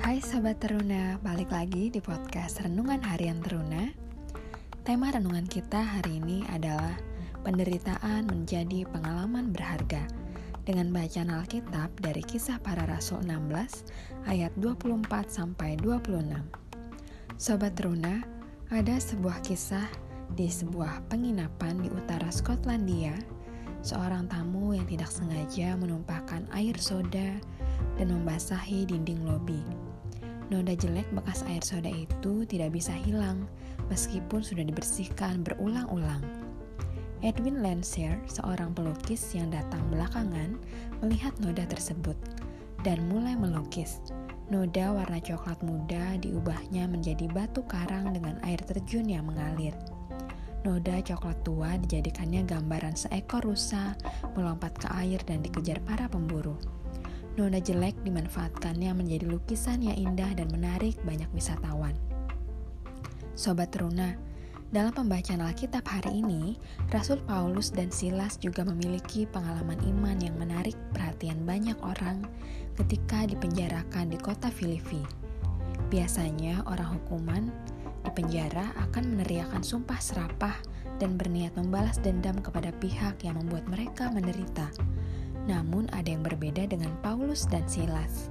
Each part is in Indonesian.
Hai Sobat Teruna, balik lagi di podcast Renungan Harian Teruna. Tema renungan kita hari ini adalah Penderitaan menjadi pengalaman berharga. Dengan bacaan Alkitab dari kisah para Rasul 16 ayat 24 sampai 26 Sobat Teruna, ada sebuah kisah di sebuah penginapan di utara Skotlandia. Seorang tamu yang tidak sengaja menumpahkan air soda dan membasahi dinding lobi. Noda jelek bekas air soda itu tidak bisa hilang meskipun sudah dibersihkan berulang-ulang. Edwin Landseer, seorang pelukis yang datang belakangan, melihat noda tersebut dan mulai melukis. Noda warna coklat muda diubahnya menjadi batu karang dengan air terjun yang mengalir. Noda coklat tua dijadikannya gambaran seekor rusa melompat ke air dan dikejar para pemburu. Nona jelek dimanfaatkannya menjadi lukisan yang indah dan menarik banyak wisatawan. Sobat Teruna, dalam pembacaan Alkitab hari ini, Rasul Paulus dan Silas juga memiliki pengalaman iman yang menarik perhatian banyak orang ketika dipenjarakan di kota Filipi. Biasanya orang hukuman di penjara akan meneriakan sumpah serapah dan berniat membalas dendam kepada pihak yang membuat mereka menderita. Namun ada yang berbeda dengan Paulus dan Silas.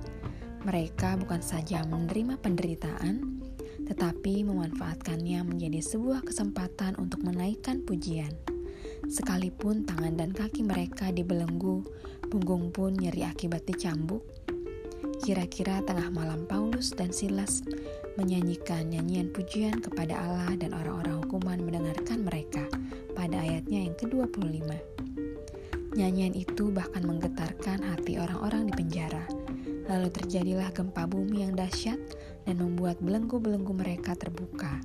Mereka bukan saja menerima penderitaan, tetapi memanfaatkannya menjadi sebuah kesempatan untuk menaikkan pujian. Sekalipun tangan dan kaki mereka dibelenggu, punggung pun nyeri akibat dicambuk. Kira-kira tengah malam Paulus dan Silas menyanyikan nyanyian pujian kepada Allah dan orang-orang hukuman mendengarkan mereka pada ayatnya yang ke-25. Nyanyian itu bahkan menggetarkan hati orang-orang di penjara. Lalu terjadilah gempa bumi yang dahsyat dan membuat belenggu-belenggu mereka terbuka.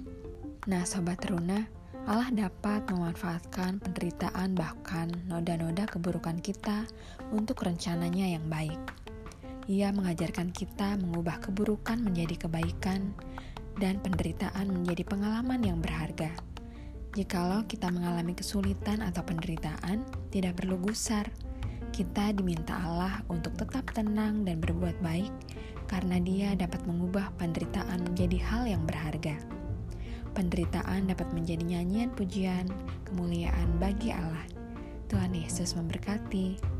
Nah, sobat teruna, Allah dapat memanfaatkan penderitaan bahkan noda-noda keburukan kita untuk rencananya yang baik. Ia mengajarkan kita mengubah keburukan menjadi kebaikan dan penderitaan menjadi pengalaman yang berharga. Jikalau kita mengalami kesulitan atau penderitaan, tidak perlu gusar. Kita diminta Allah untuk tetap tenang dan berbuat baik, karena Dia dapat mengubah penderitaan menjadi hal yang berharga. Penderitaan dapat menjadi nyanyian pujian, kemuliaan bagi Allah. Tuhan Yesus memberkati.